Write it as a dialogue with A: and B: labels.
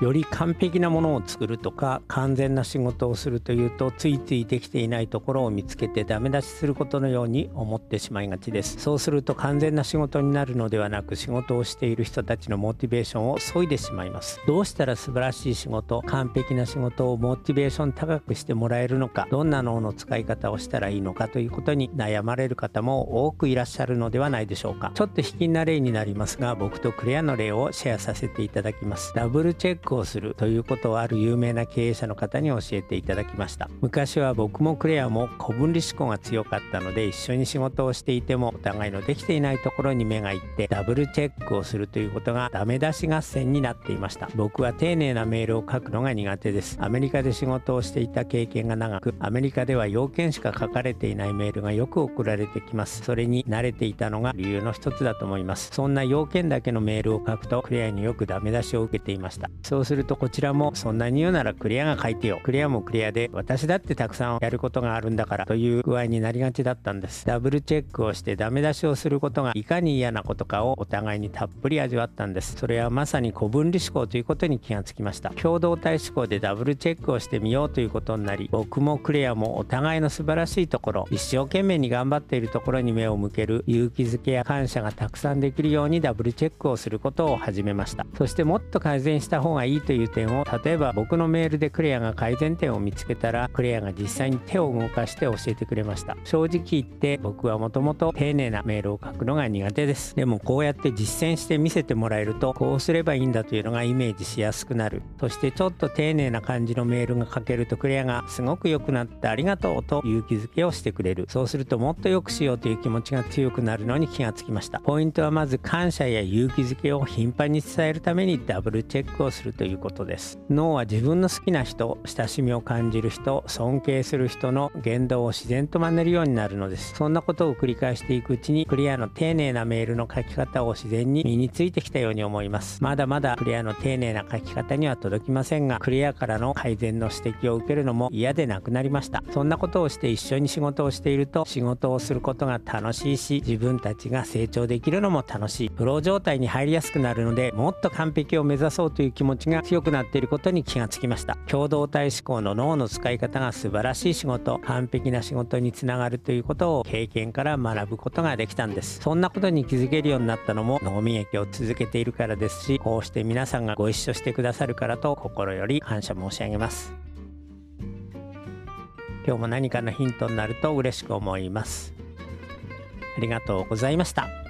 A: より完璧なものを作るとか完全な仕事をするというとついついできていないところを見つけてダメ出しすることのように思ってしまいがちです。そうすると完全な仕事になるのではなく仕事をしている人たちのモチベーションを削いでしまいます。どうしたら素晴らしい仕事完璧な仕事をモチベーション高くしてもらえるのかどんな脳の使い方をしたらいいのかということに悩まれる方も多くいらっしゃるのではないでしょうか。ちょっと卑近な例になりますが僕とクレアの例をシェアさせていただきます。ダブルチェッククをするということをある有名な経営者の方に教えていただきました。昔は僕もクレアも子分離思考が強かったので一緒に仕事をしていてもお互いのできていないところに目がいってダブルチェックをするということがダメ出し合戦になっていました。僕は丁寧なメールを書くのが苦手です。アメリカで仕事をしていた経験が長くアメリカでは要件しか書かれていないメールがよく送られてきます。それに慣れていたのが理由の一つだと思います。そんな要件だけのメールを書くとクレアによくダメ出しを受けていました。そうするとこちらもそんなに言うならクリアが書いてよ。クリアもクリアで私だってたくさんやることがあるんだからという具合になりがちだったんです。ダブルチェックをしてダメ出しをすることがいかに嫌なことかをお互いにたっぷり味わったんです。それはまさに子分離思考ということに気がつきました。共同体思考でダブルチェックをしてみようということになり僕もクレアもお互いの素晴らしいところ一生懸命に頑張っているところに目を向ける勇気づけや感謝がたくさんできるようにダブルチェックをすることを始めました。そしてもっと改善した方がいいいいという点を例えば僕のメールでクレアが改善点を見つけたらクレアが実際に手を動かして教えてくれました。正直言って僕はもともと丁寧なメールを書くのが苦手です。でもこうやって実践して見せてもらえるとこうすればいいんだというのがイメージしやすくなる。そしてちょっと丁寧な感じのメールが書けるとクレアがすごく良くなってありがとうと勇気づけをしてくれる。そうするともっと良くしようという気持ちが強くなるのに気がつきました。ポイントはまず感謝や勇気づけを頻繁に伝えるためにダブルチェックをするということです。脳は自分の好きな人親しみを感じる人尊敬する人の言動を自然と真似るようになるのです。そんなことを繰り返していくうちにクリアの丁寧なメールの書き方を自然に身についてきたように思います。まだまだクリアの丁寧な書き方には届きませんがクリアからの改善の指摘を受けるのも嫌でなくなりました。そんなことをして一緒に仕事をしていると仕事をすることが楽しいし自分たちが成長できるのも楽しい。フロ状態に入りやすくなるのでもっと完璧を目指そうという気持ちが強くなっていることに気がつきました。共同体思考の脳の使い方が素晴らしい仕事。完璧な仕事につながるということを経験から学ぶことができたんです。そんなことに気づけるようになったのも脳み液を続けているからですしこうして皆さんがご一緒してくださるからと心より感謝申し上げます。今日も何かのヒントになると嬉しく思います。ありがとうございました。